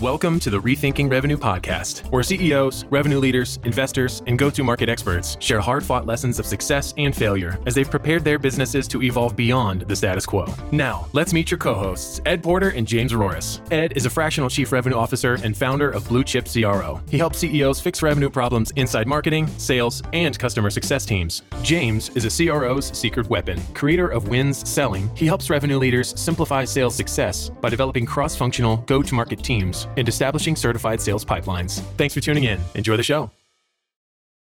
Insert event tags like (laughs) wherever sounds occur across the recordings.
Welcome to the Rethinking Revenue podcast, where CEOs, revenue leaders, investors, and go to market experts share hard fought lessons of success and failure as they've prepared their businesses to evolve beyond the status quo. Now, let's meet your co hosts, Ed Porter and James Arroyas. Ed is a fractional chief revenue officer and founder of Blue Chip CRO. He helps CEOs fix revenue problems inside marketing, sales, and customer success teams. James is a CRO's secret weapon. Creator of Wins Selling, he helps revenue leaders simplify sales success by developing cross functional go to market teams and establishing certified sales pipelines. Thanks for tuning in. Enjoy the show.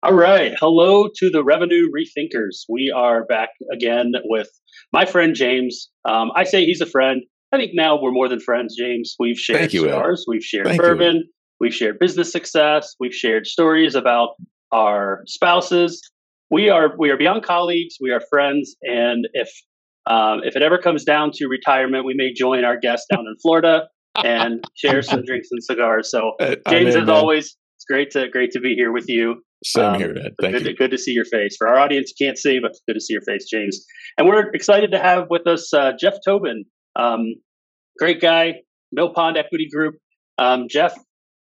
All right. Hello to the revenue rethinkers. We are back again with my friend James. Um, I say he's a friend. I think now we're more than friends, James. We've shared Thank you, cigars, we've shared Thank bourbon, you. we've shared business success, we've shared stories about our spouses. We are we are beyond colleagues. We are friends, and if um, if it ever comes down to retirement, we may join our guest down in Florida and (laughs) share some drinks and cigars. So, Uh, James, in, as man. always, it's great to great to be here with you. Same Um, here, Ed. Thank good, you. To, good to see your face. For our audience, you can't see, but good to see your face, James. And we're excited to have with us uh, Jeff Tobin, um, great guy, Millpond Equity Group. Um, Jeff,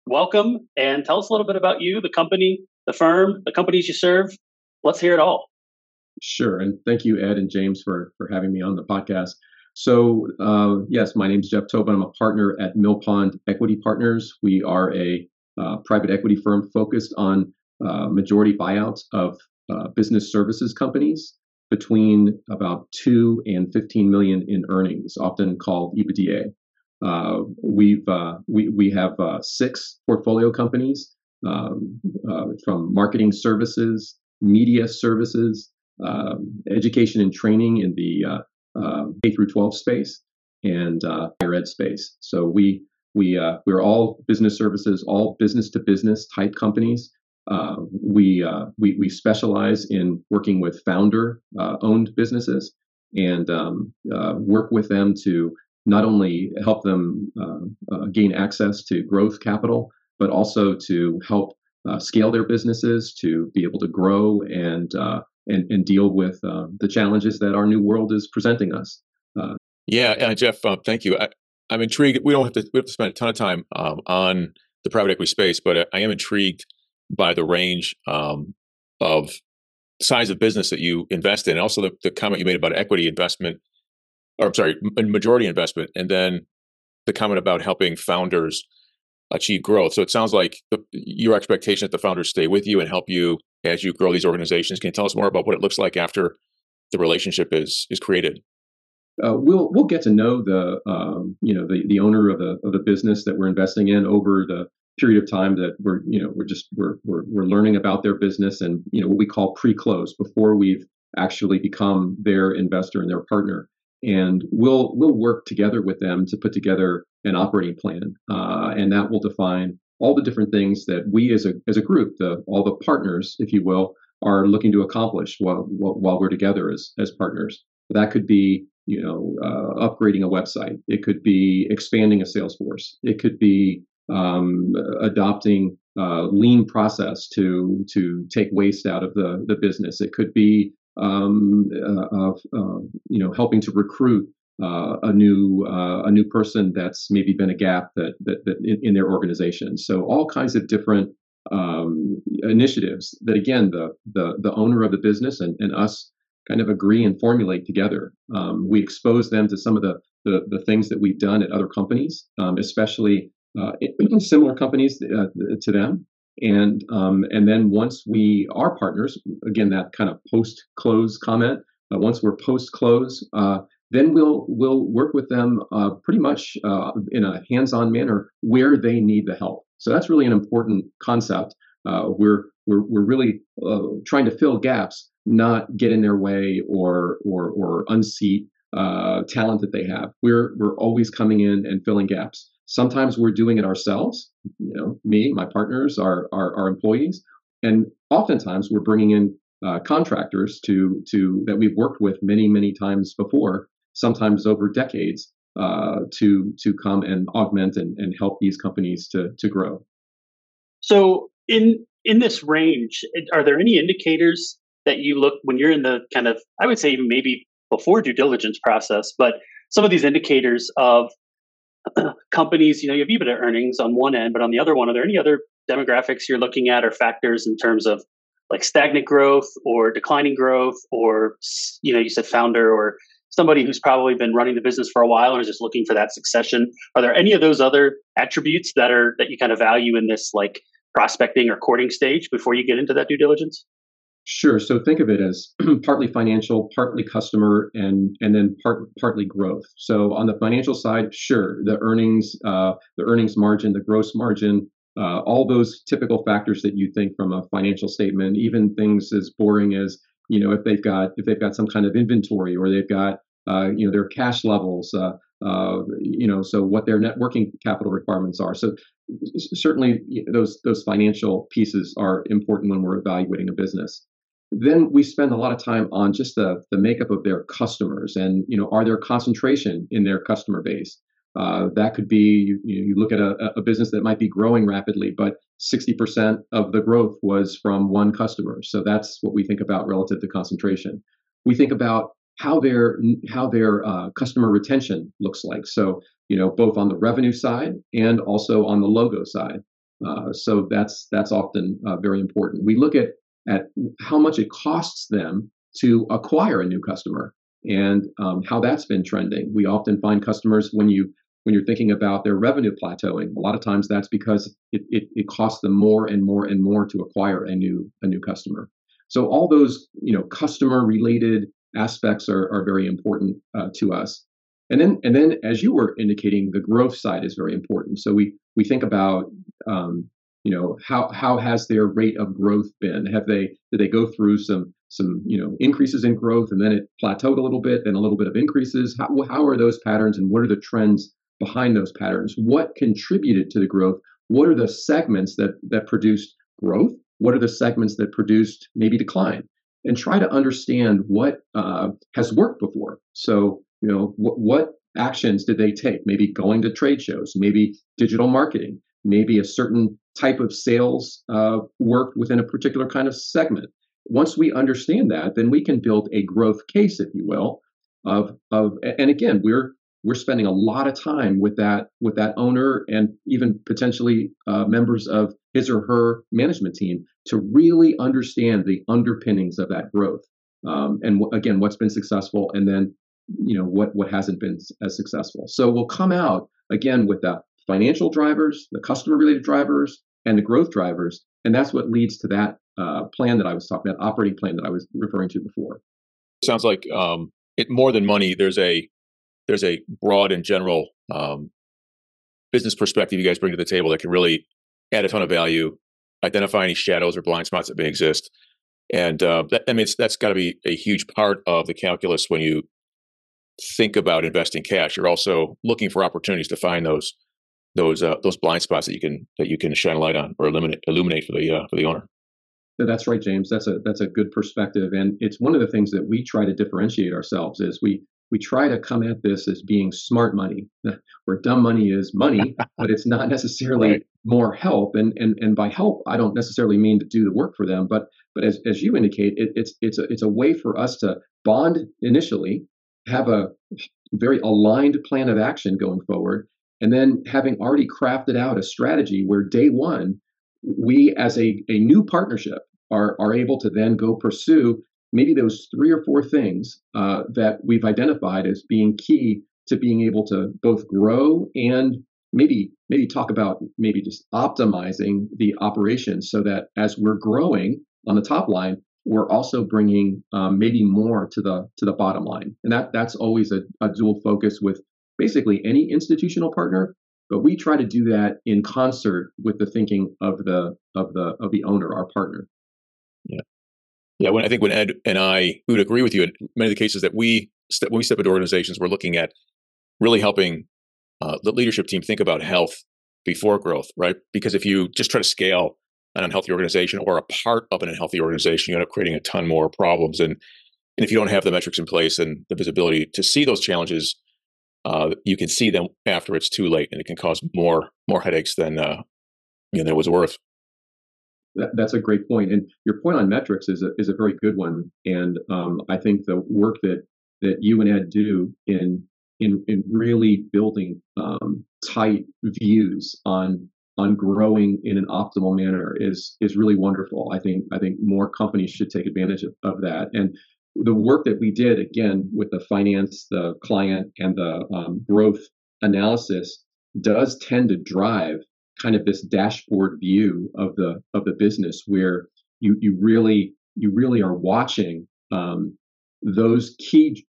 welcome, and tell us a little bit about you, the company, the firm, the companies you serve. Let's hear it all. Sure, and thank you, Ed and James, for for having me on the podcast. So, uh, yes, my name is Jeff Tobin. I'm a partner at Millpond Equity Partners. We are a uh, private equity firm focused on uh, majority buyouts of uh, business services companies between about two and 15 million in earnings, often called EBITDA. Uh, we've uh, we we have six portfolio companies um, from marketing services, media services, um, education and training in the uh, K through 12 space and uh, higher ed space. So we we uh, we're all business services, all business to business type companies. Uh, we, uh, we we specialize in working with founder uh, owned businesses and um, uh, work with them to not only help them uh, gain access to growth capital, but also to help scale their businesses to be able to grow and and, and deal with uh, the challenges that our new world is presenting us. Yeah, uh, Jeff, um, thank you. I, I'm intrigued. We don't have to. We have to spend a ton of time um, on the private equity space, but I am intrigued by the range um, of size of business that you invest in, and also the, the comment you made about equity investment, or I'm sorry, majority investment, and then the comment about helping founders achieve growth. So it sounds like the, your expectation that the founders stay with you and help you as you grow these organizations. Can you tell us more about what it looks like after the relationship is is created? Uh, we'll we'll get to know the um, you know the, the owner of the of the business that we're investing in over the period of time that we're you know we're just we're we're, we're learning about their business and you know what we call pre-close before we've actually become their investor and their partner and we'll we'll work together with them to put together an operating plan uh, and that will define all the different things that we as a as a group the all the partners if you will are looking to accomplish while while, we're together as as partners. That could be you know uh, upgrading a website. It could be expanding a sales force. It could be um, adopting lean process to to take waste out of the the business. It could be um, uh, of uh, you know helping to recruit uh, a new uh, a new person that's maybe been a gap that that, that in, in their organization. So all kinds of different um, initiatives that again the the the owner of the business and, and us kind of agree and formulate together. Um, we expose them to some of the, the the things that we've done at other companies, um, especially uh, (clears throat) similar companies uh, to them. And um, and then once we are partners, again that kind of post close comment. Uh, once we're post close, uh, then we'll we'll work with them uh, pretty much uh, in a hands on manner where they need the help. So that's really an important concept. Uh, we're we're we're really trying to fill gaps, not get in their way or or or unseat talent that they have. We're we're always coming in and filling gaps. Sometimes we're doing it ourselves, you know, me, my partners, our, our, our employees. And oftentimes we're bringing in uh, contractors to, to that we've worked with many, many times before, sometimes over decades, uh, to, to come and augment and, and help these companies to, to grow. So in, in this range, are there any indicators that you look when you're in the kind of, I would say maybe before due diligence process, but some of these indicators of (clears throat) companies, you know, you have EBITDA earnings on one end, but on the other one, are there any other demographics you're looking at or factors in terms of like stagnant growth or declining growth or you know you said founder or somebody who's probably been running the business for a while and is just looking for that succession are there any of those other attributes that are that you kind of value in this like prospecting or courting stage before you get into that due diligence Sure. So think of it as (clears throat) partly financial, partly customer, and and then part, partly growth. So on the financial side, sure, the earnings, uh, the earnings margin, the gross margin, uh, all those typical factors that you think from a financial statement, even things as boring as you know if they've got if they've got some kind of inventory or they've got you know their cash levels, uh, uh, you know so what their net working capital requirements are. So certainly those those financial pieces are important when we're evaluating a business. Then we spend a lot of time on just the the makeup of their customers and you know are there concentration in their customer base. Uh, that could be you, you look at a, a, business that might be growing rapidly, but 60% of the growth was from one customer. So that's what we think about relative to concentration. We think about how their how their uh, customer retention looks like. So you know both on the revenue side and also on the logo side. Uh, so that's that's often uh, very important. We look at at how much it costs them to acquire a new customer and um, how that's been trending. We often find customers when you when you're thinking about their revenue plateauing, a lot of times that's because it, it, it costs them more and more and more to acquire a new a new customer. So all those you know customer related aspects are, are very important uh, to us. And then and then as you were indicating, the growth side is very important. So we we think about um, you know how how has their rate of growth been? Have they did they go through some some you know increases in growth and then it plateaued a little bit, then a little bit of increases? How how are those patterns and what are the trends behind those patterns? What contributed to the growth? What are the segments that that produced growth? What are the segments that produced maybe decline? And try to understand what uh, has worked before. So you know what what actions did they take? Maybe going to trade shows, maybe digital marketing, maybe a certain type of sales uh, worked within a particular kind of segment. Once we understand that, then we can build a growth case, if you will, of of and again we're we're spending a lot of time with that with that owner and even potentially uh, members of his or her management team to really understand the underpinnings of that growth um, and w- again what's been successful and then you know what what hasn't been as successful. So we'll come out again with the financial drivers the customer related drivers and the growth drivers and that's what leads to that uh, plan that i was talking about operating plan that i was referring to before. Sounds like um, it more than money there's a there's a broad and general um, business perspective you guys bring to the table that can really add a ton of value, identify any shadows or blind spots that may exist. And uh, that, I mean, that's got to be a huge part of the calculus when you think about investing cash. You're also looking for opportunities to find those those uh, those blind spots that you can that you can shine a light on or illuminate illuminate for the uh, for the owner. That's right, James. That's a that's a good perspective, and it's one of the things that we try to differentiate ourselves is we we try to come at this as being smart money, (laughs) where dumb money is money, (laughs) but it's not necessarily right. more help. And, and and by help, I don't necessarily mean to do the work for them, but but as, as you indicate, it, it's it's a it's a way for us to bond initially, have a very aligned plan of action going forward, and then having already crafted out a strategy where day one, we as a, a new partnership are are able to then go pursue maybe those three or four things uh, that we've identified as being key to being able to both grow and maybe maybe talk about maybe just optimizing the operation so that as we're growing on the top line we're also bringing um, maybe more to the to the bottom line. And that that's always a, a dual focus with basically any institutional partner but we try to do that in concert with the thinking of the of the of the owner our partner. Yeah yeah, when I think when Ed and I we would agree with you in many of the cases that we when we step into organizations, we're looking at really helping uh, the leadership team think about health before growth, right? Because if you just try to scale an unhealthy organization or a part of an unhealthy organization, you end up creating a ton more problems. And and if you don't have the metrics in place and the visibility to see those challenges, uh, you can see them after it's too late, and it can cause more more headaches than uh, you know than it was worth. That, that's a great point, and your point on metrics is a is a very good one. And um, I think the work that that you and Ed do in in in really building um, tight views on on growing in an optimal manner is is really wonderful. I think I think more companies should take advantage of, of that. And the work that we did again with the finance, the client, and the um, growth analysis does tend to drive kind of this dashboard view of the of the business where you you really you really are watching um, those key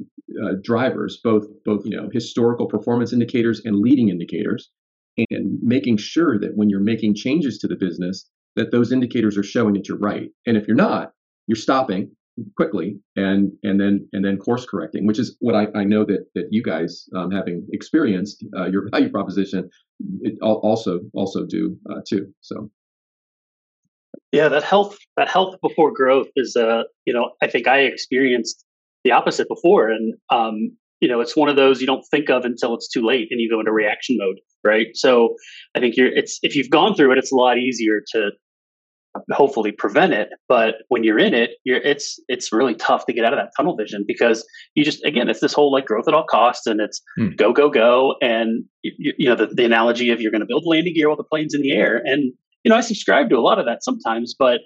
uh, drivers, both both you know historical performance indicators and leading indicators, and making sure that when you're making changes to the business, that those indicators are showing that you're right. And if you're not, you're stopping quickly and and then and then course correcting, which is what I, I know that that you guys, um, having experienced uh, your (laughs) value proposition, also also do uh, too. So. Yeah, that health that health before growth is uh you know I think I experienced the opposite before, and um you know it's one of those you don't think of until it's too late and you go into reaction mode, right? So I think you're it's if you've gone through it, it's a lot easier to hopefully prevent it but when you're in it you're it's it's really tough to get out of that tunnel vision because you just again it's this whole like growth at all costs and it's hmm. go go go. And you, you know the, the analogy of you're going to build landing gear while the plane's in the air. And you know i subscribe to a lot of that sometimes but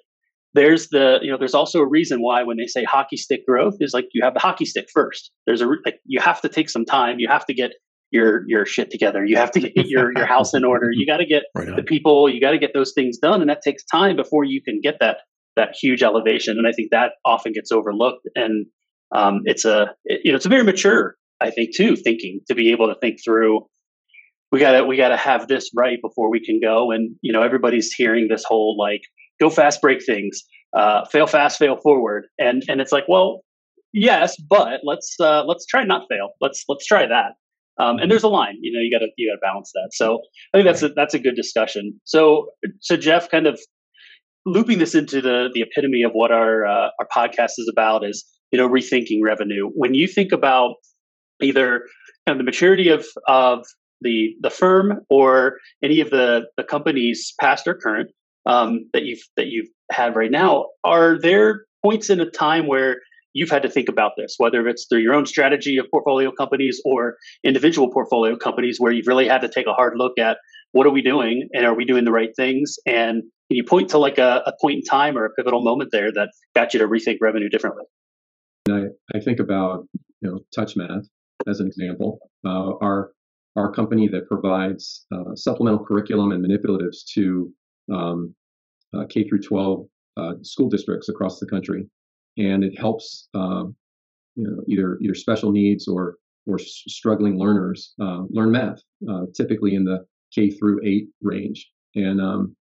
there's the you know there's also a reason why when they say hockey stick growth is like you have the hockey stick first. There's a like you have to take some time. You have to get your your shit together. You have to get your your house in order. You got to get right the people. You got to get those things done, and that takes time before you can get that that huge elevation. And I think that often gets overlooked. And um, it's a it, you know it's a very mature I think too thinking to be able to think through. We gotta we gotta have this right before we can go. And you know everybody's hearing this whole like go fast, break things, uh, fail fast, fail forward, and and it's like well yes, but let's uh, let's try not fail. Let's let's try that. Um, and there's a line, you know, you got to you got to balance that. So I think that's a, that's a good discussion. So so Jeff, kind of looping this into the the epitome of what our uh, our podcast is about is you know rethinking revenue. When you think about either kind of the maturity of of the the firm or any of the the companies past or current um, that you've that you've had right now, are there points in a time where you've had to think about this, whether it's through your own strategy of portfolio companies or individual portfolio companies, where you've really had to take a hard look at what are we doing and are we doing the right things? And can you point to like a, a point in time or a pivotal moment there that got you to rethink revenue differently? I, I think about you know TouchMath as an example. Uh, our our company that provides uh, supplemental curriculum and manipulatives to um, uh, K through 12 uh, school districts across the country and it helps um, you know either either special needs or or struggling learners uh, learn math, uh, typically in the K through eight range. And um,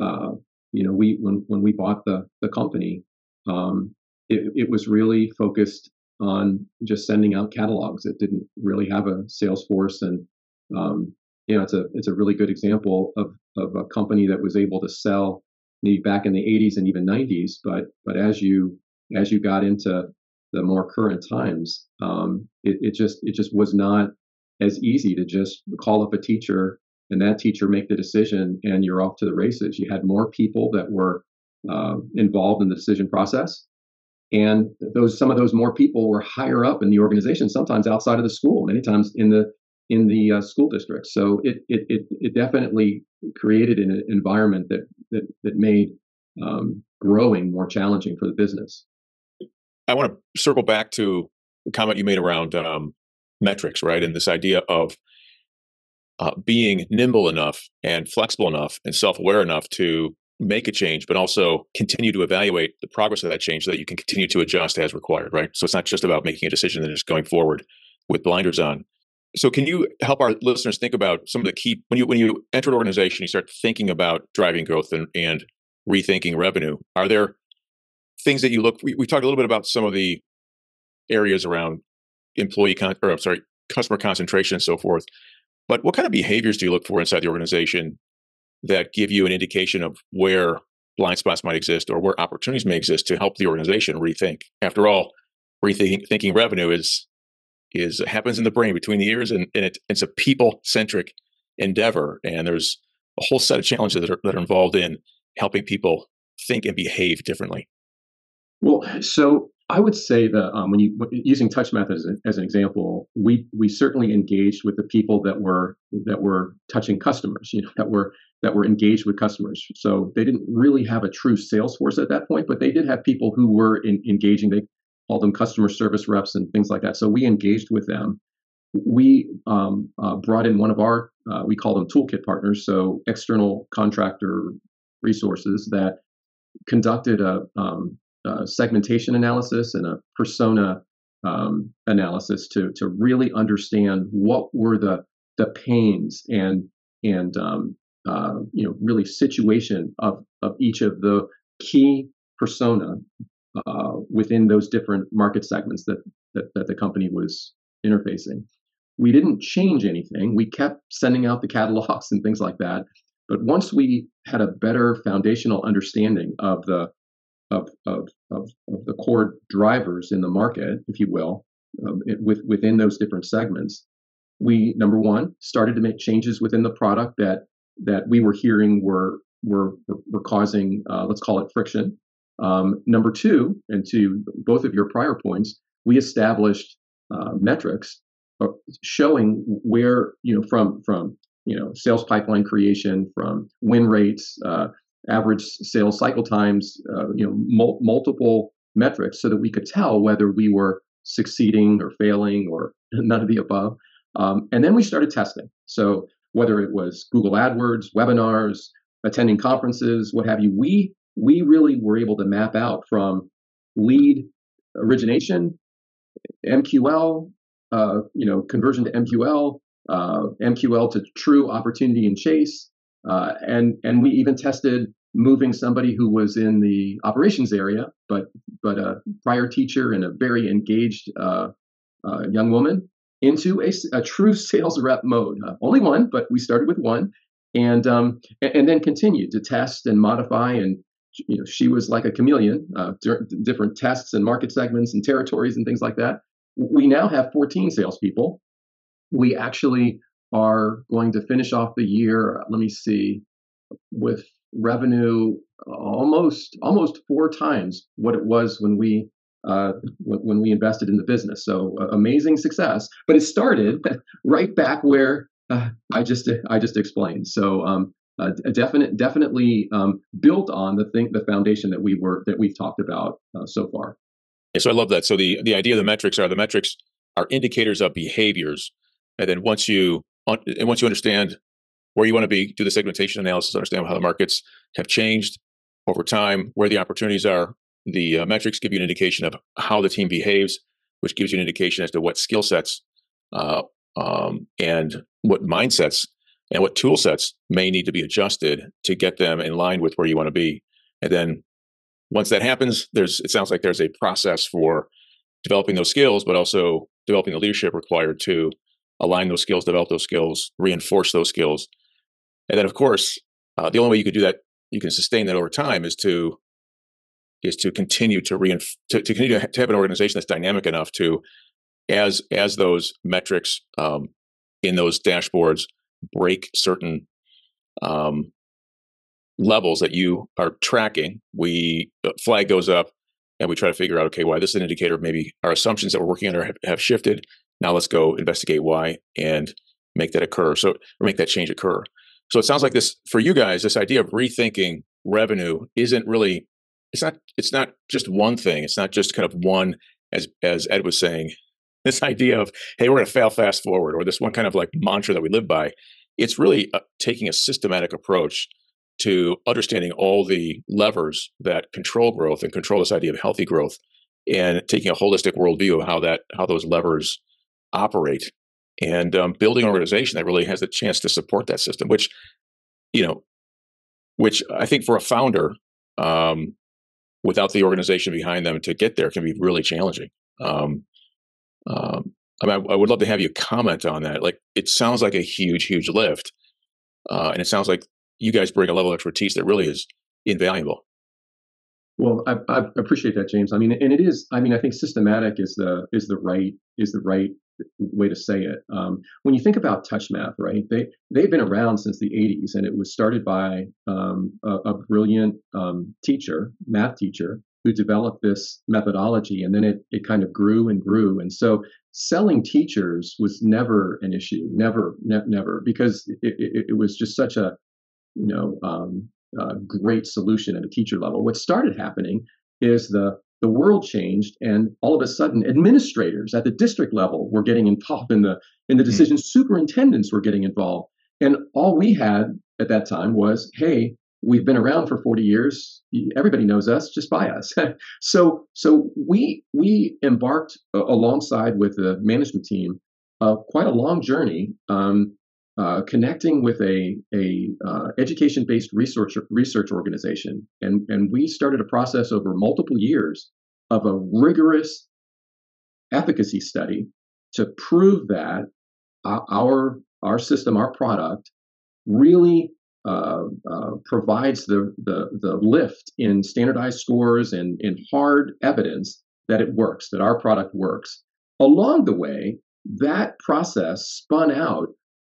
uh, you know, we when when we bought the the company, um, it, it was really focused on just sending out catalogs. It didn't really have a sales force, and um, you know, it's a it's a really good example of of a company that was able to sell maybe back in the 80s and even 90s. But but as you as you got into the more current times, um, it, it just it just was not as easy to just call up a teacher and that teacher make the decision and you're off to the races. You had more people that were uh, involved in the decision process, and those some of those more people were higher up in the organization, sometimes outside of the school, many times in the in the uh, school district. So it, it it it definitely created an environment that that that made um, growing more challenging for the business. I want to circle back to the comment you made around um, metrics, right? And this idea of uh, being nimble enough and flexible enough and self aware enough to make a change, but also continue to evaluate the progress of that change so that you can continue to adjust as required, right? So it's not just about making a decision and just going forward with blinders on. So can you help our listeners think about some of the key when you when you enter an organization, you start thinking about driving growth and, and rethinking revenue. Are there things that you look we, we talked a little bit about some of the areas around employee con or I'm sorry, customer concentration and so forth. But what kind of behaviors do you look for inside the organization that give you an indication of where blind spots might exist or where opportunities may exist to help the organization rethink? After all, rethinking revenue is is happens in the brain between the ears and, and it, it's a people centric endeavor and there's a whole set of challenges that are, that are involved in helping people think and behave differently well, so I would say that um, when you using TouchMath as, a, as an example, we we certainly engaged with the people that were that were touching customers, you know, that were that were engaged with customers. So they didn't really have a true sales force at that point, but they did have people who were in, engaging. They called them customer service reps and things like that. So we engaged with them. We um, uh, brought in one of our uh, we call them toolkit partners, so external contractor resources that conducted a um, uh, segmentation analysis and a persona um, analysis to to really understand what were the the pains and and um, uh, you know really situation of of each of the key persona uh, within those different market segments that, that that the company was interfacing. We didn't change anything. We kept sending out the catalogs and things like that. But once we had a better foundational understanding of the of, of, of, of the core drivers in the market, if you will, um, it, with, within those different segments, we number one started to make changes within the product that that we were hearing were were were causing uh, let's call it friction. Um, number two, and to both of your prior points, we established uh, metrics uh, showing where you know from from you know sales pipeline creation, from win rates, uh, average sales cycle times, uh, you know, mul- multiple metrics so that we could tell whether we were succeeding or failing or (laughs) none of the above. Um, and then we started testing. So whether it was Google AdWords, webinars, attending conferences, what have you, we we really were able to map out from lead origination, MQL, uh, you know, conversion to MQL, uh, MQL to true opportunity and chase, uh, and and we even tested moving somebody who was in the operations area, but but a prior teacher and a very engaged uh, uh, young woman into a, a, true sales rep mode. Uh, only one, but we started with one, and um, and, and, then continued to test and modify. And you know, she was like a chameleon, uh, different tests and market segments and territories and things like that. We now have 14 salespeople. We actually are going to finish off the year, let me see, with revenue almost almost four times what it was when we uh, when we invested in the business. So uh, amazing success, but it started (laughs) right back where uh, I just I just explained. So um, uh, definite definitely um, built on the thing the foundation that we were that we've talked about uh, so far. Yeah, so I love that. So the the idea of the metrics are the metrics are indicators of behaviors, and then once you and once you understand where you want to be, do the segmentation analysis, understand how the markets have changed over time, where the opportunities are. The uh, metrics give you an indication of how the team behaves, which gives you an indication as to what skill sets uh, um, and what mindsets and what tool sets may need to be adjusted to get them in line with where you want to be. And then once that happens, there's it sounds like there's a process for developing those skills, but also developing the leadership required to align those skills, develop those skills, reinforce those skills. And then, of course, uh, the only way you could do that, you can sustain that over time, is to is to continue to reinf- to, to continue to have an organization that's dynamic enough to, as as those metrics um, in those dashboards break certain um, levels that you are tracking, we flag goes up and we try to figure out okay why this is an indicator maybe our assumptions that we're working under have, have shifted now let's go investigate why and make that occur. So, or make that change occur. So it sounds like this for you guys. This idea of rethinking revenue isn't really. It's not. It's not just one thing. It's not just kind of one, as as Ed was saying. (laughs) This idea of hey, we're going to fail fast forward, or this one kind of like mantra that we live by. It's really uh, taking a systematic approach to understanding all the levers that control growth and control this idea of healthy growth, and taking a holistic worldview of how that how those levers operate and um, building an organization that really has a chance to support that system which you know which i think for a founder um, without the organization behind them to get there can be really challenging um, um I, mean, I, I would love to have you comment on that like it sounds like a huge huge lift uh, and it sounds like you guys bring a level of expertise that really is invaluable well, I, I, appreciate that, James. I mean, and it is. I mean, I think systematic is the is the right is the right way to say it. Um, when you think about TouchMath, right? They they've been around since the 80s, and it was started by um, a, a, brilliant um, teacher, math teacher, who developed this methodology, and then it it kind of grew and grew. And so selling teachers was never an issue, never, ne- never, because it, it, it, was just such a you know um, uh, great solution at a teacher level. What started happening is the the world changed, and all of a sudden, administrators at the district level were getting involved in the in the hmm. decisions. Mm-hmm. Superintendents were getting involved, and all we had at that time was, "Hey, we've been around for 40 years. Everybody knows us. Just buy us." (laughs) so, so we we embarked uh, alongside with the management team uh, quite a long journey. Um, uh, connecting with a, a uh, education-based research research organization, and and we started a process over multiple years of a rigorous efficacy study to prove that our our system, our product, really uh, uh, provides the, the the lift in standardized scores and in hard evidence that it works, that our product works. Along the way, that process spun out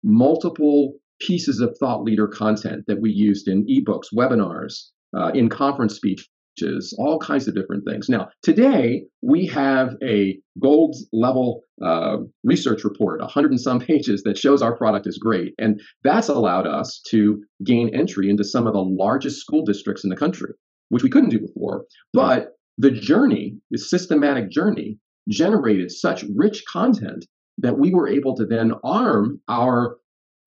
multiple pieces of thought leader content that we used in ebooks, webinars, uh, in conference speeches, all kinds of different things. Now, today we have a gold level uh, research report, 100 and some pages, that shows our product is great. And that's allowed us to gain entry into some of the largest school districts in the country, which we couldn't do before. But the journey, the systematic journey, generated such rich content that we were able to then arm our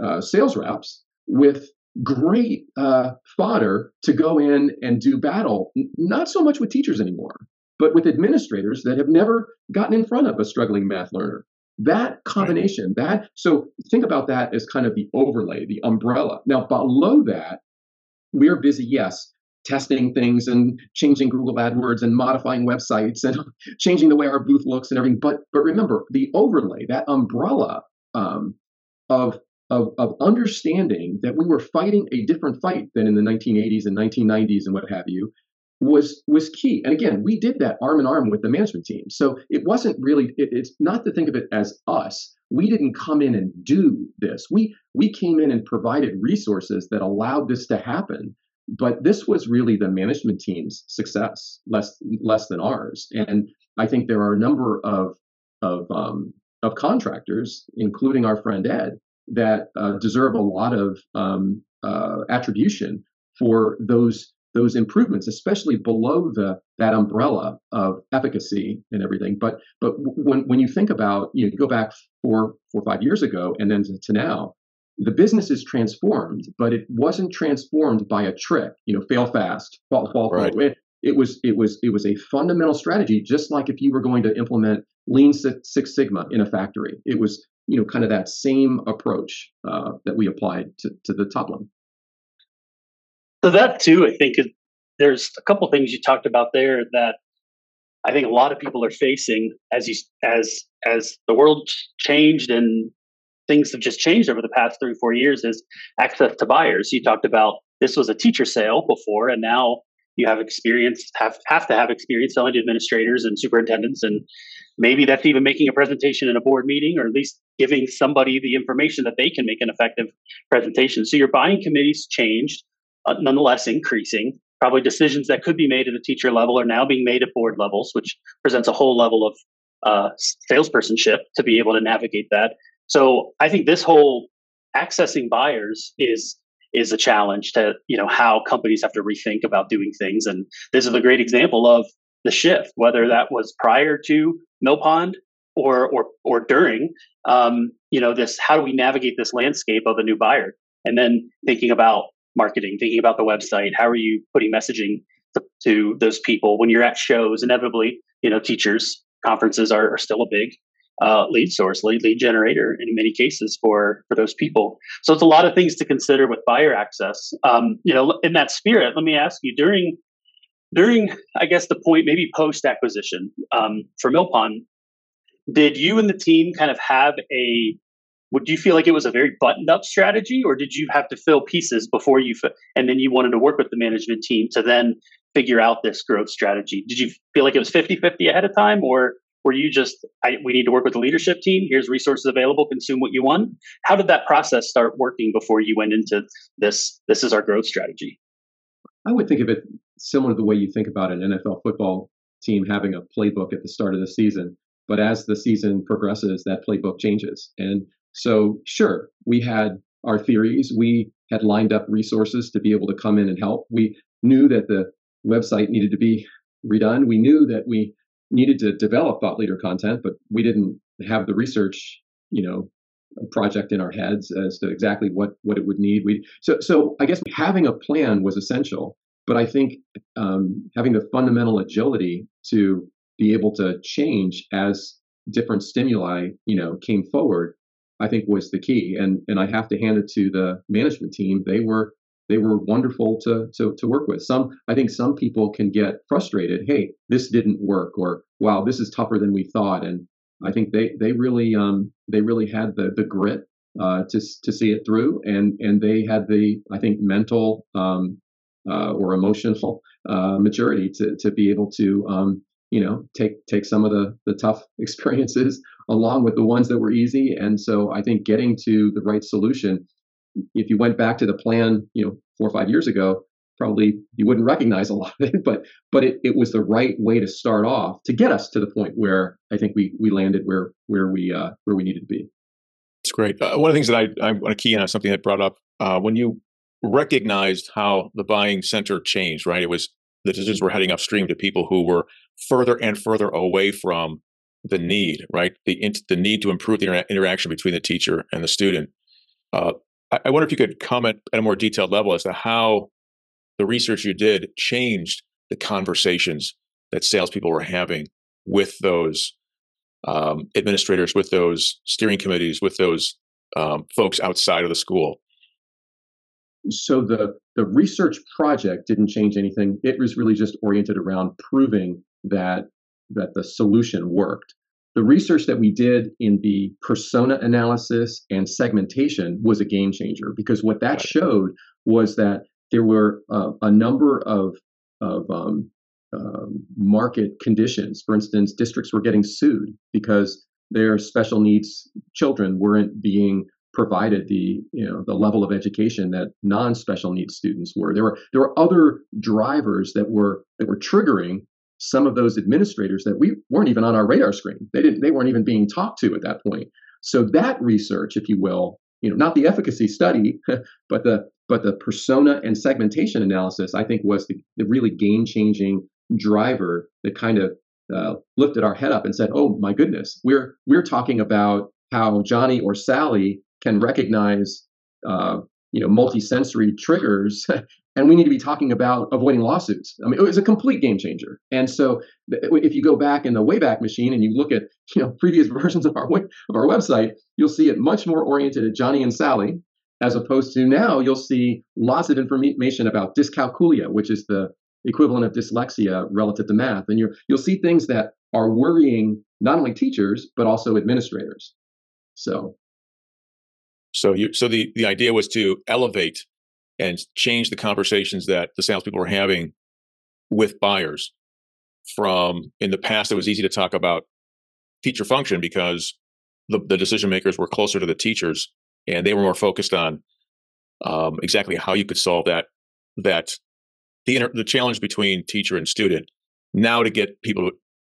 uh, sales reps with great uh, fodder to go in and do battle, not so much with teachers anymore, but with administrators that have never gotten in front of a struggling math learner. That combination, that so think about that as kind of the overlay, the umbrella. Now, below that, we are busy, yes, testing things and changing Google AdWords and modifying websites and (laughs) changing the way our booth looks and everything. But but remember the overlay, that umbrella um, of of, of understanding that we were fighting a different fight than in the 1980s and 1990s and what have you was was key. And again, we did that arm in arm with the management team. So it wasn't really. It, it's not to think of it as us. We didn't come in and do this. We we came in and provided resources that allowed this to happen but this was really the management team's success, less less than ours. And I think there are a number of of um, of contractors, including our friend Ed, that uh, deserve a lot of um, uh, attribution for those those improvements, especially below the that umbrella of efficacy and everything. But but when when you think about you, know, go back four four five years ago and then to, to now, the business is transformed, but it wasn't transformed by a trick, you know, fail fast, fall, fall, right. It, it was it was it was a fundamental strategy, just like if you were going to implement Lean Six, Six Sigma in a factory. It was you know kind of that same approach uh, that we applied to, to the top line. So that too, I think is, there's a couple things you talked about there that I think a lot of people are facing as you as as the world changed and things have just changed over the past three, four years is access to buyers. You talked about this was a teacher sale before, and now you have experience, have, have to have experience selling to administrators and superintendents. And maybe that's even making a presentation in a board meeting, or at least giving somebody the information that they can make an effective presentation. So your buying committees changed, uh, nonetheless increasing. Probably decisions that could be made at a teacher level are now being made at board levels, which presents a whole level of uh, salespersonship to be able to navigate that. So I think this whole accessing buyers is is a challenge to you know how companies have to rethink about doing things, and this is a great example of the shift, whether that was prior to Millpond or or or during. Um, you know, this how do we navigate this landscape of a new buyer, and then thinking about marketing, thinking about the website. How are you putting messaging to, to those people when you're at shows? Inevitably, you know, teachers conferences are, are still a big uh, lead source, lead lead generator in many cases for for those people. So it's a lot of things to consider with buyer access. Um, you know, in that spirit, let me ask you during during I guess the point maybe post acquisition um, for Millpond, did you and the team kind of have a would you feel like it was a very buttoned up strategy or did you have to fill pieces before you and then you wanted to work with the management team to then figure out this growth strategy did you feel like it was 50-50 ahead of time or were you just I, we need to work with the leadership team here's resources available consume what you want how did that process start working before you went into this this is our growth strategy i would think of it similar to the way you think about an NFL football team having a playbook at the start of the season. But as the season progresses, that playbook changes. And so, sure, we had our theories. We had lined up resources to be able to come in and help. We knew that the website needed to be redone. We knew that we needed to develop thought leader content, but we didn't have the research, you know, project in our heads as to exactly what what it would need. We so so I guess having a plan was essential, but I think um, having the fundamental agility to be able to change as different stimuli, you know, came forward, I think was the key. And and I have to hand it to the management team. They were they were wonderful to, to, to work with. Some, I think some people can get frustrated. Hey, this didn't work, or wow, this is tougher than we thought. And I think they, they really, um, they really had the, the grit, uh, to, to see it through. And, and they had the, I think, mental, um, uh, or emotional, uh, maturity to, to be able to, um, you know, take, take some of the, the tough (laughs) experiences along with the ones that were easy. And so I think getting to the right solution if you went back to the plan, you know, four or five years ago, probably you wouldn't recognize a lot of it, (laughs) but but it, it was the right way to start off to get us to the point where I think we we landed where where we uh, where we needed to be. It's great. Uh, one of the things that I, I want to key in on something that brought up uh, when you recognized how the buying center changed, right? It was the decisions were heading upstream to people who were further and further away from the need, right? The the need to improve the inter- interaction between the teacher and the student. Uh, I wonder if you could comment at a more detailed level as to how the research you did changed the conversations that salespeople were having with those um, administrators, with those steering committees, with those um, folks outside of the school. So the the research project didn't change anything. It was really just oriented around proving that that the solution worked. The research that we did in the persona analysis and segmentation was a game changer because what that showed was that there were uh, a number of, of um, um, market conditions. For instance, districts were getting sued because their special needs children weren't being provided the you know the level of education that non-special needs students were. There were there were other drivers that were that were triggering some of those administrators that we weren't even on our radar screen. They didn't they weren't even being talked to at that point. So that research, if you will, you know, not the efficacy study, (laughs) but the but the persona and segmentation analysis, I think was the, the really game-changing driver that kind of uh, lifted our head up and said, "Oh my goodness, we're we're talking about how Johnny or Sally can recognize uh, you know multi-sensory triggers (laughs) and we need to be talking about avoiding lawsuits. I mean, it was a complete game changer. And so, if you go back in the Wayback Machine and you look at (laughs) you know previous (laughs) versions of our of our website, you'll see it much more oriented at Johnny and Sally, as opposed to now you'll see lots of information about dyscalculia, which is the equivalent of dyslexia relative to math, and you you'll see things that are worrying not only teachers but also administrators. So. So you so the, the idea was to elevate and change the conversations that the salespeople were having with buyers. From in the past, it was easy to talk about feature function because the, the decision makers were closer to the teachers and they were more focused on um, exactly how you could solve that that the inter- the challenge between teacher and student. Now, to get people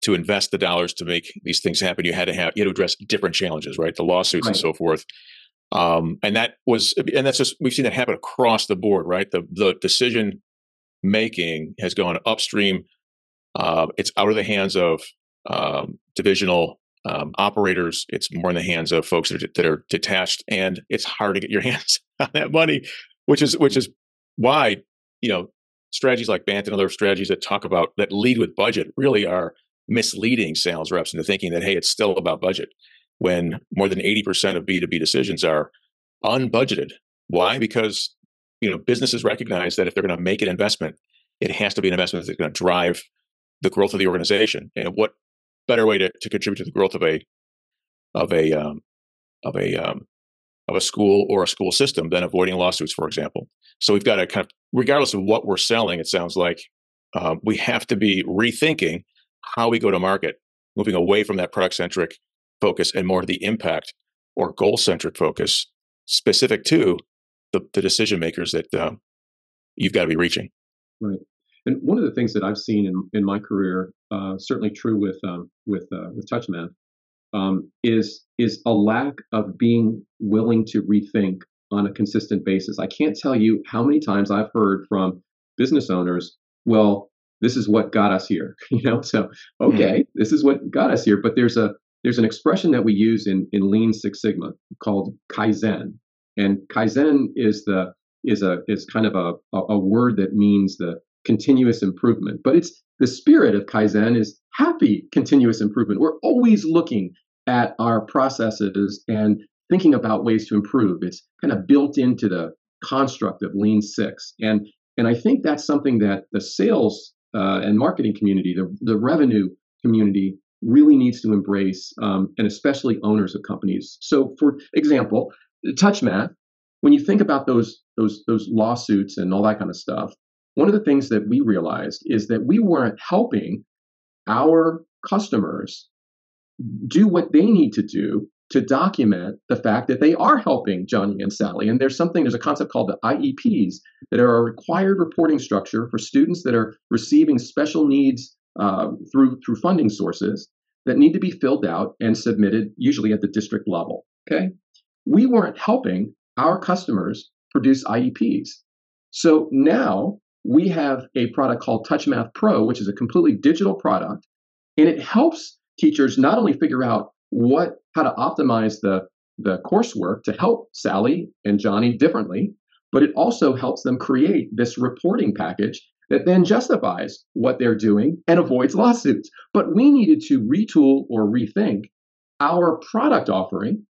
to invest the dollars to make these things happen, you had to have you had to address different challenges, right? The lawsuits right. and so forth. Um, and that was, and that's just, we've seen that happen across the board, right? The, the decision making has gone upstream. Uh, it's out of the hands of um, divisional um, operators. It's more in the hands of folks that are, that are detached, and it's hard to get your (laughs) hands on that money, which is which is why you know strategies like BANT and other strategies that talk about that lead with budget really are misleading sales reps into thinking that hey, it's still about budget when more than 80% of B2B decisions are unbudgeted. Why? Because you know businesses recognize that if they're going to make an investment, it has to be an investment that's going to drive the growth of the organization. And what better way to, to contribute to the growth of a of a um, of a um, of a school or a school system than avoiding lawsuits, for example. So we've got to kind of, regardless of what we're selling, it sounds like um, we have to be rethinking how we go to market, moving away from that product centric focus and more the impact or goal centric focus specific to the, the decision makers that um, you've got to be reaching. Right. And one of the things that I've seen in, in my career, uh, certainly true with um, with uh, with TouchMath, um, is is a lack of being willing to rethink on a consistent basis. I can't tell you how many times I've heard from business owners, "Well, this is what got us here," (laughs) you know. So, okay, mm-hmm. this is what got us here. But there's a there's an expression that we use in in Lean Six Sigma called Kaizen, and Kaizen is the is a is kind of a, a word that means the continuous improvement. But it's the spirit of Kaizen is happy continuous improvement. We're always looking at our processes and thinking about ways to improve. It's kind of built into the construct of Lean Six. And and I think that's something that the sales uh, and marketing community, the, the revenue community, really needs to embrace, um, and especially owners of companies. So, for example, TouchMath, when you think about those those those lawsuits and all that kind of stuff, one of the things that we realized is that we weren't helping our customers do what they need to do to document the fact that they are helping Johnny and Sally. And there's something, there's a concept called the IEPs that are a required reporting structure for students that are receiving special needs uh, through through funding sources that need to be filled out and submitted usually at the district level. Okay, we weren't helping our customers produce IEPs. So now we have a product called TouchMath Pro, which is a completely digital product, and it helps teachers not only figure out what how to optimize the the coursework to help Sally and Johnny differently, but it also helps them create this reporting package that then justifies what they're doing and avoids lawsuits. But we needed to retool or rethink our product offering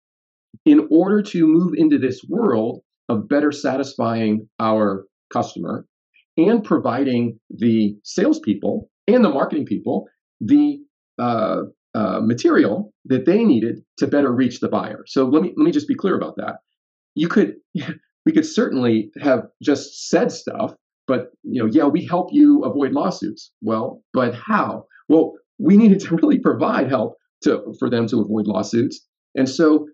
in order to move into this world of better satisfying our customer and providing the salespeople and the marketing people the uh, uh, material that they needed to better reach the buyer. So let me let me just be clear about that. You could (laughs) we could certainly have just said stuff, but you know, yeah, we help you avoid lawsuits. Well, but how? Well, we needed to (laughs) really provide help to for them to avoid lawsuits. And so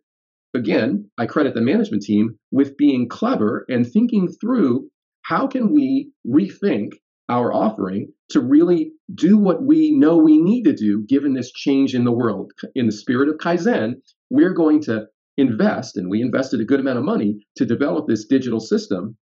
again, I credit the management team with being clever and thinking through how can we rethink our offering to really do what we know we need to do given this change in the world. In the spirit of Kaizen, we're going to invest, and we invested a good amount of money to develop this digital system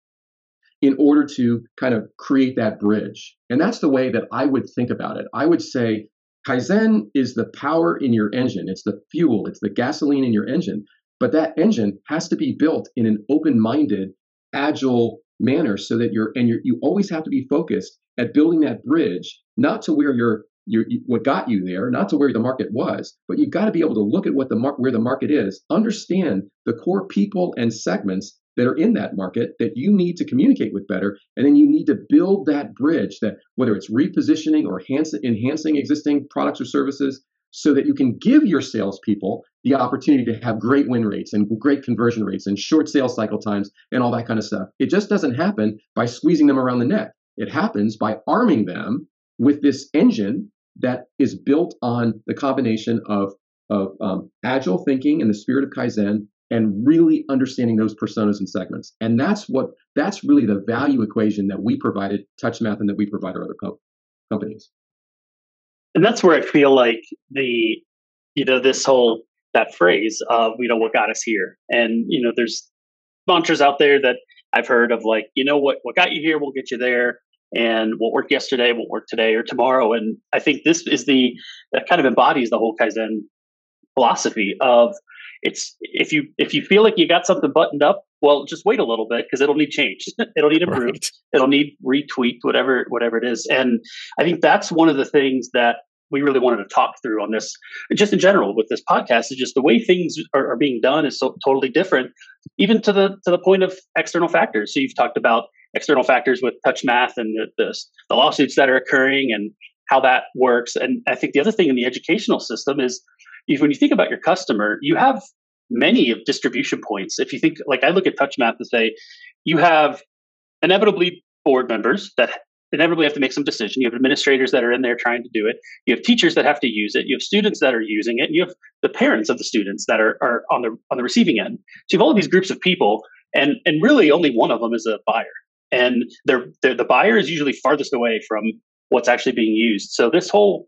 in order to kind of create that bridge. And that's the way that I would think about it. I would say Kaizen is the power in your engine, it's the fuel, it's the gasoline in your engine. But that engine has to be built in an open minded, agile manner so that you're, and you're, you always have to be focused at building that bridge, not to where you're, you're what got you there, not to where the market was, but you've got to be able to look at what the mar- where the market is, understand the core people and segments that are in that market that you need to communicate with better. And then you need to build that bridge that whether it's repositioning or enhancing existing products or services, so that you can give your salespeople the opportunity to have great win rates and great conversion rates and short sales cycle times and all that kind of stuff. It just doesn't happen by squeezing them around the neck. It happens by arming them with this engine that is built on the combination of, of um, agile thinking and the spirit of Kaizen and really understanding those personas and segments. And that's what that's really the value equation that we provided TouchMath and that we provide our other co- companies. And that's where I feel like the you know this whole that phrase of you know what got us here, and you know there's mantras out there that I've heard of like you know what what got you here will get you there, and what worked yesterday won't work today or tomorrow, and I think this is the that kind of embodies the whole kaizen philosophy of it's if you if you feel like you got something buttoned up well just wait a little bit because it'll need change. (laughs) It'll need improved. Right. it'll need retweaked whatever whatever it is. And i think that's one of the things that we really wanted to talk through on this just in general with this podcast is just the way things are, are being done is so totally different even to the to the point of external factors. So you've talked about external factors with TouchMath and the, the, the lawsuits that are occurring and how that works and i think the other thing in the educational system is if, when you think about your customer, you have many of distribution points. If you think, like I look at TouchMath and say, you have inevitably board members that inevitably have to make some decision. You have administrators that are in there trying to do it. You have teachers that have to use it. You have students that are using it. You have the parents of the students that are, are on the on the receiving end. So you have all of these groups of people, and and really only one of them is a buyer. and they're, they're, the buyer is usually farthest away from what's actually being used. So this whole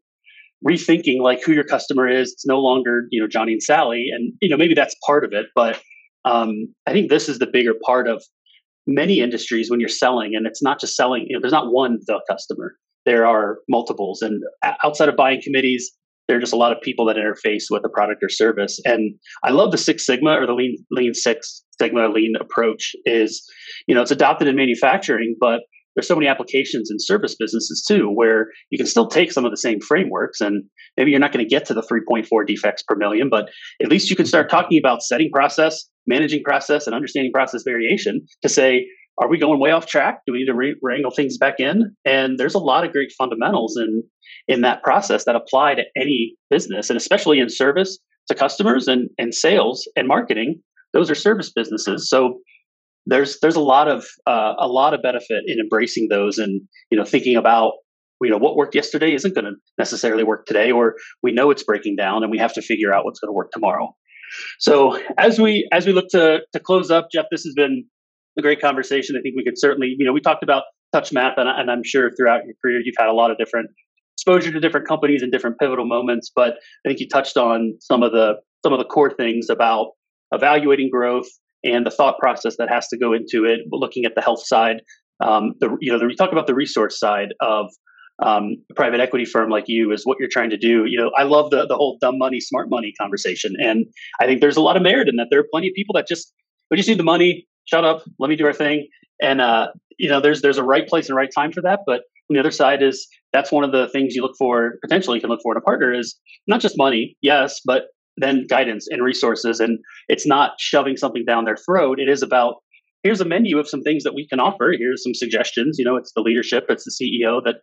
rethinking like who your customer is, it's no longer you know Johnny and Sally, and you know maybe that's part of it, but um, I think this is the bigger part of many industries when you're selling, and it's not just selling. You know, there's not one the customer. There are multiples, and outside of buying committees, there are just a lot of people that interface with a product or service. And I love the Six Sigma or the Lean Lean Six Sigma Lean approach. Is you know it's adopted in manufacturing, but there's so many applications in service businesses too, where you can still take some of the same frameworks, and maybe you're not going to get to the 3.4 defects per million, but at least you can start talking about setting process, managing process, and understanding process variation to say are we going way off track? Do we need to re- wrangle things back in? And there's a lot of great fundamentals in in that process that apply to any business, and especially in service to customers and and sales and marketing. Those are service businesses, so there's there's a lot of uh, a lot of benefit in embracing those, and you know thinking about you know what worked yesterday isn't going to necessarily work today, or we know it's breaking down, and we have to figure out what's going to work tomorrow. So as we as we look to to close up, Jeff, this has been a great conversation. I think we could certainly, you know, we talked about TouchMath, and, and I'm sure throughout your career you've had a lot of different exposure to different companies and different pivotal moments. But I think you touched on some of the some of the core things about evaluating growth and the thought process that has to go into it. Looking at the health side, um, the you know, the, we talk about the resource side of um, a private equity firm like you is what you're trying to do. You know, I love the the whole dumb money, smart money conversation, and I think there's a lot of merit in that. There are plenty of people that just we just need the money shut up, let me do our thing. And uh, you know, there's there's a right place and right time for that. But on the other side is that's one of the things you look for potentially you can look for in a partner is not just money, yes, but then guidance and resources. And it's not shoving something down their throat. It is about here's a menu of some things that we can offer. Here's some suggestions. You know, it's the leadership, it's the CEO that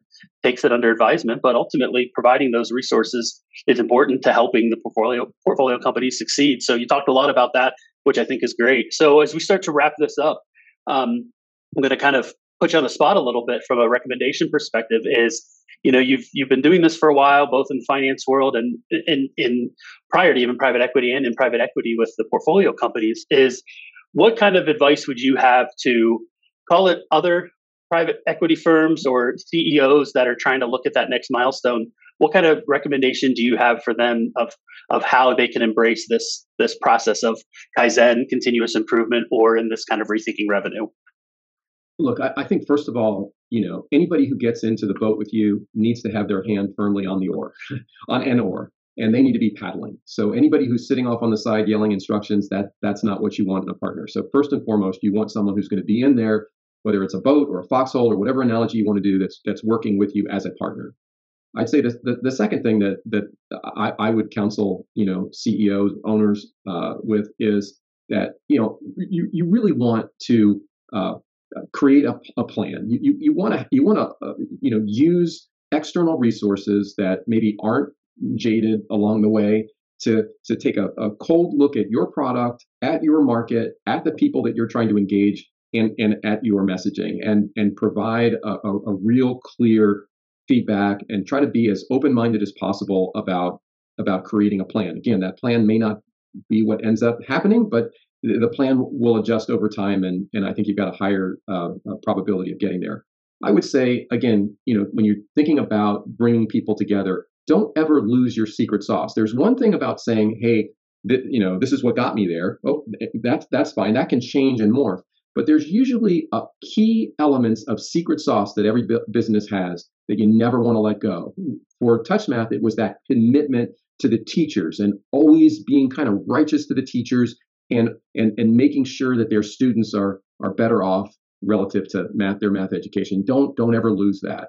takes it under advisement, but ultimately providing those resources is important to helping the portfolio portfolio companies succeed. So you talked a lot about that which I think is great. So as we start to wrap this up, um, I'm going to kind of put you on the spot a little bit from a recommendation perspective. Is you know you've you've been doing this for a while, both in finance world and in in prior to even private equity and in private equity with the portfolio companies. Is what kind of advice would you have to call it other private equity firms or CEOs that are trying to look at that next milestone? What kind of recommendation do you have for them of of how they can embrace this this process of kaizen, continuous improvement, or in this kind of rethinking revenue? Look, I, I think first of all, you know, anybody who gets into the boat with you needs to have their hand firmly on the oar, (laughs) on an oar, and they need to be paddling. So anybody who's sitting off on the side yelling instructions, that that's not what you want in a partner. So first and foremost, you want someone who's going to be in there, whether it's a boat or a foxhole or whatever analogy you want to do that's that's working with you as a partner. I'd say the, the, the, second thing that that I, I, would counsel you know CEOs owners uh, with is that you know you, you really want to uh, create a, a, plan. You you want to you want to uh, you know use external resources that maybe aren't jaded along the way to to take a, a cold look at your product, at your market, at the people that you're trying to engage, and and at your messaging, and and provide a, a, a real clear feedback and try to be as open-minded as possible about about creating a plan. Again, that plan may not be what ends up happening, but the plan will adjust over time, and and I think you've got a higher uh, probability of getting there. I would say again, you know, when you're thinking about bringing people together, don't ever lose your secret sauce. There's one thing about saying, "Hey, th- you know, this is what got me there." Oh, that's that's fine. That can change and morph. But there's usually a key elements of secret sauce that every business has that you never want to let go. For TouchMath, it was that commitment to the teachers and always being kind of righteous to the teachers and and and making sure that their students are are better off relative to math their math education. Don't don't ever lose that.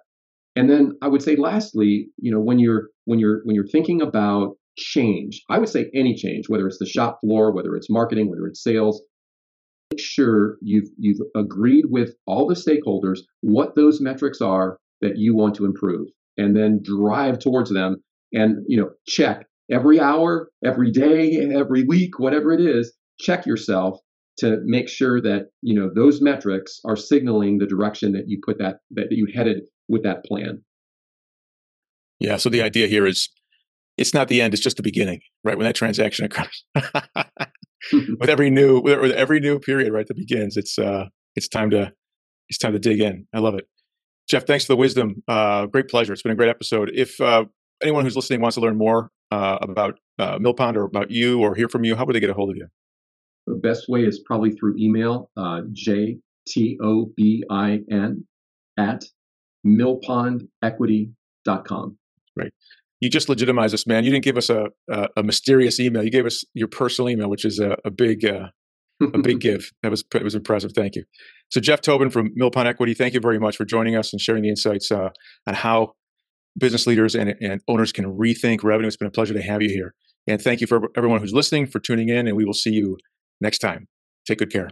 And then I would say lastly, you know, when you're when you're when you're thinking about change, I would say any change, whether it's the shop floor, whether it's marketing, whether it's sales, make sure you've you've agreed with all the stakeholders what those metrics are that you want to improve and then drive towards them and you know check every hour every day every week whatever it is check yourself to make sure that you know those metrics are signaling the direction that you put that that you headed with that plan yeah so the idea here is it's not the end it's just the beginning right when that transaction occurs (laughs) with every new with every new period right that begins it's uh it's time to it's time to dig in. I love it. Jeff, thanks for the wisdom. Uh, great pleasure. It's been a great episode. If uh, anyone who's listening wants to learn more uh, about uh, Millpond or about you or hear from you, how would they get a hold of you? The best way is probably through email, uh, J-T-O-B-I-N at millpondequity.com. Right. You just legitimized us, man. You didn't give us a, a, a mysterious email. You gave us your personal email, which is a, a big uh, a big (laughs) give. That was it was impressive. Thank you. So Jeff Tobin from Millpond Equity, thank you very much for joining us and sharing the insights uh, on how business leaders and, and owners can rethink revenue. It's been a pleasure to have you here. And thank you for everyone who's listening for tuning in. And we will see you next time. Take good care.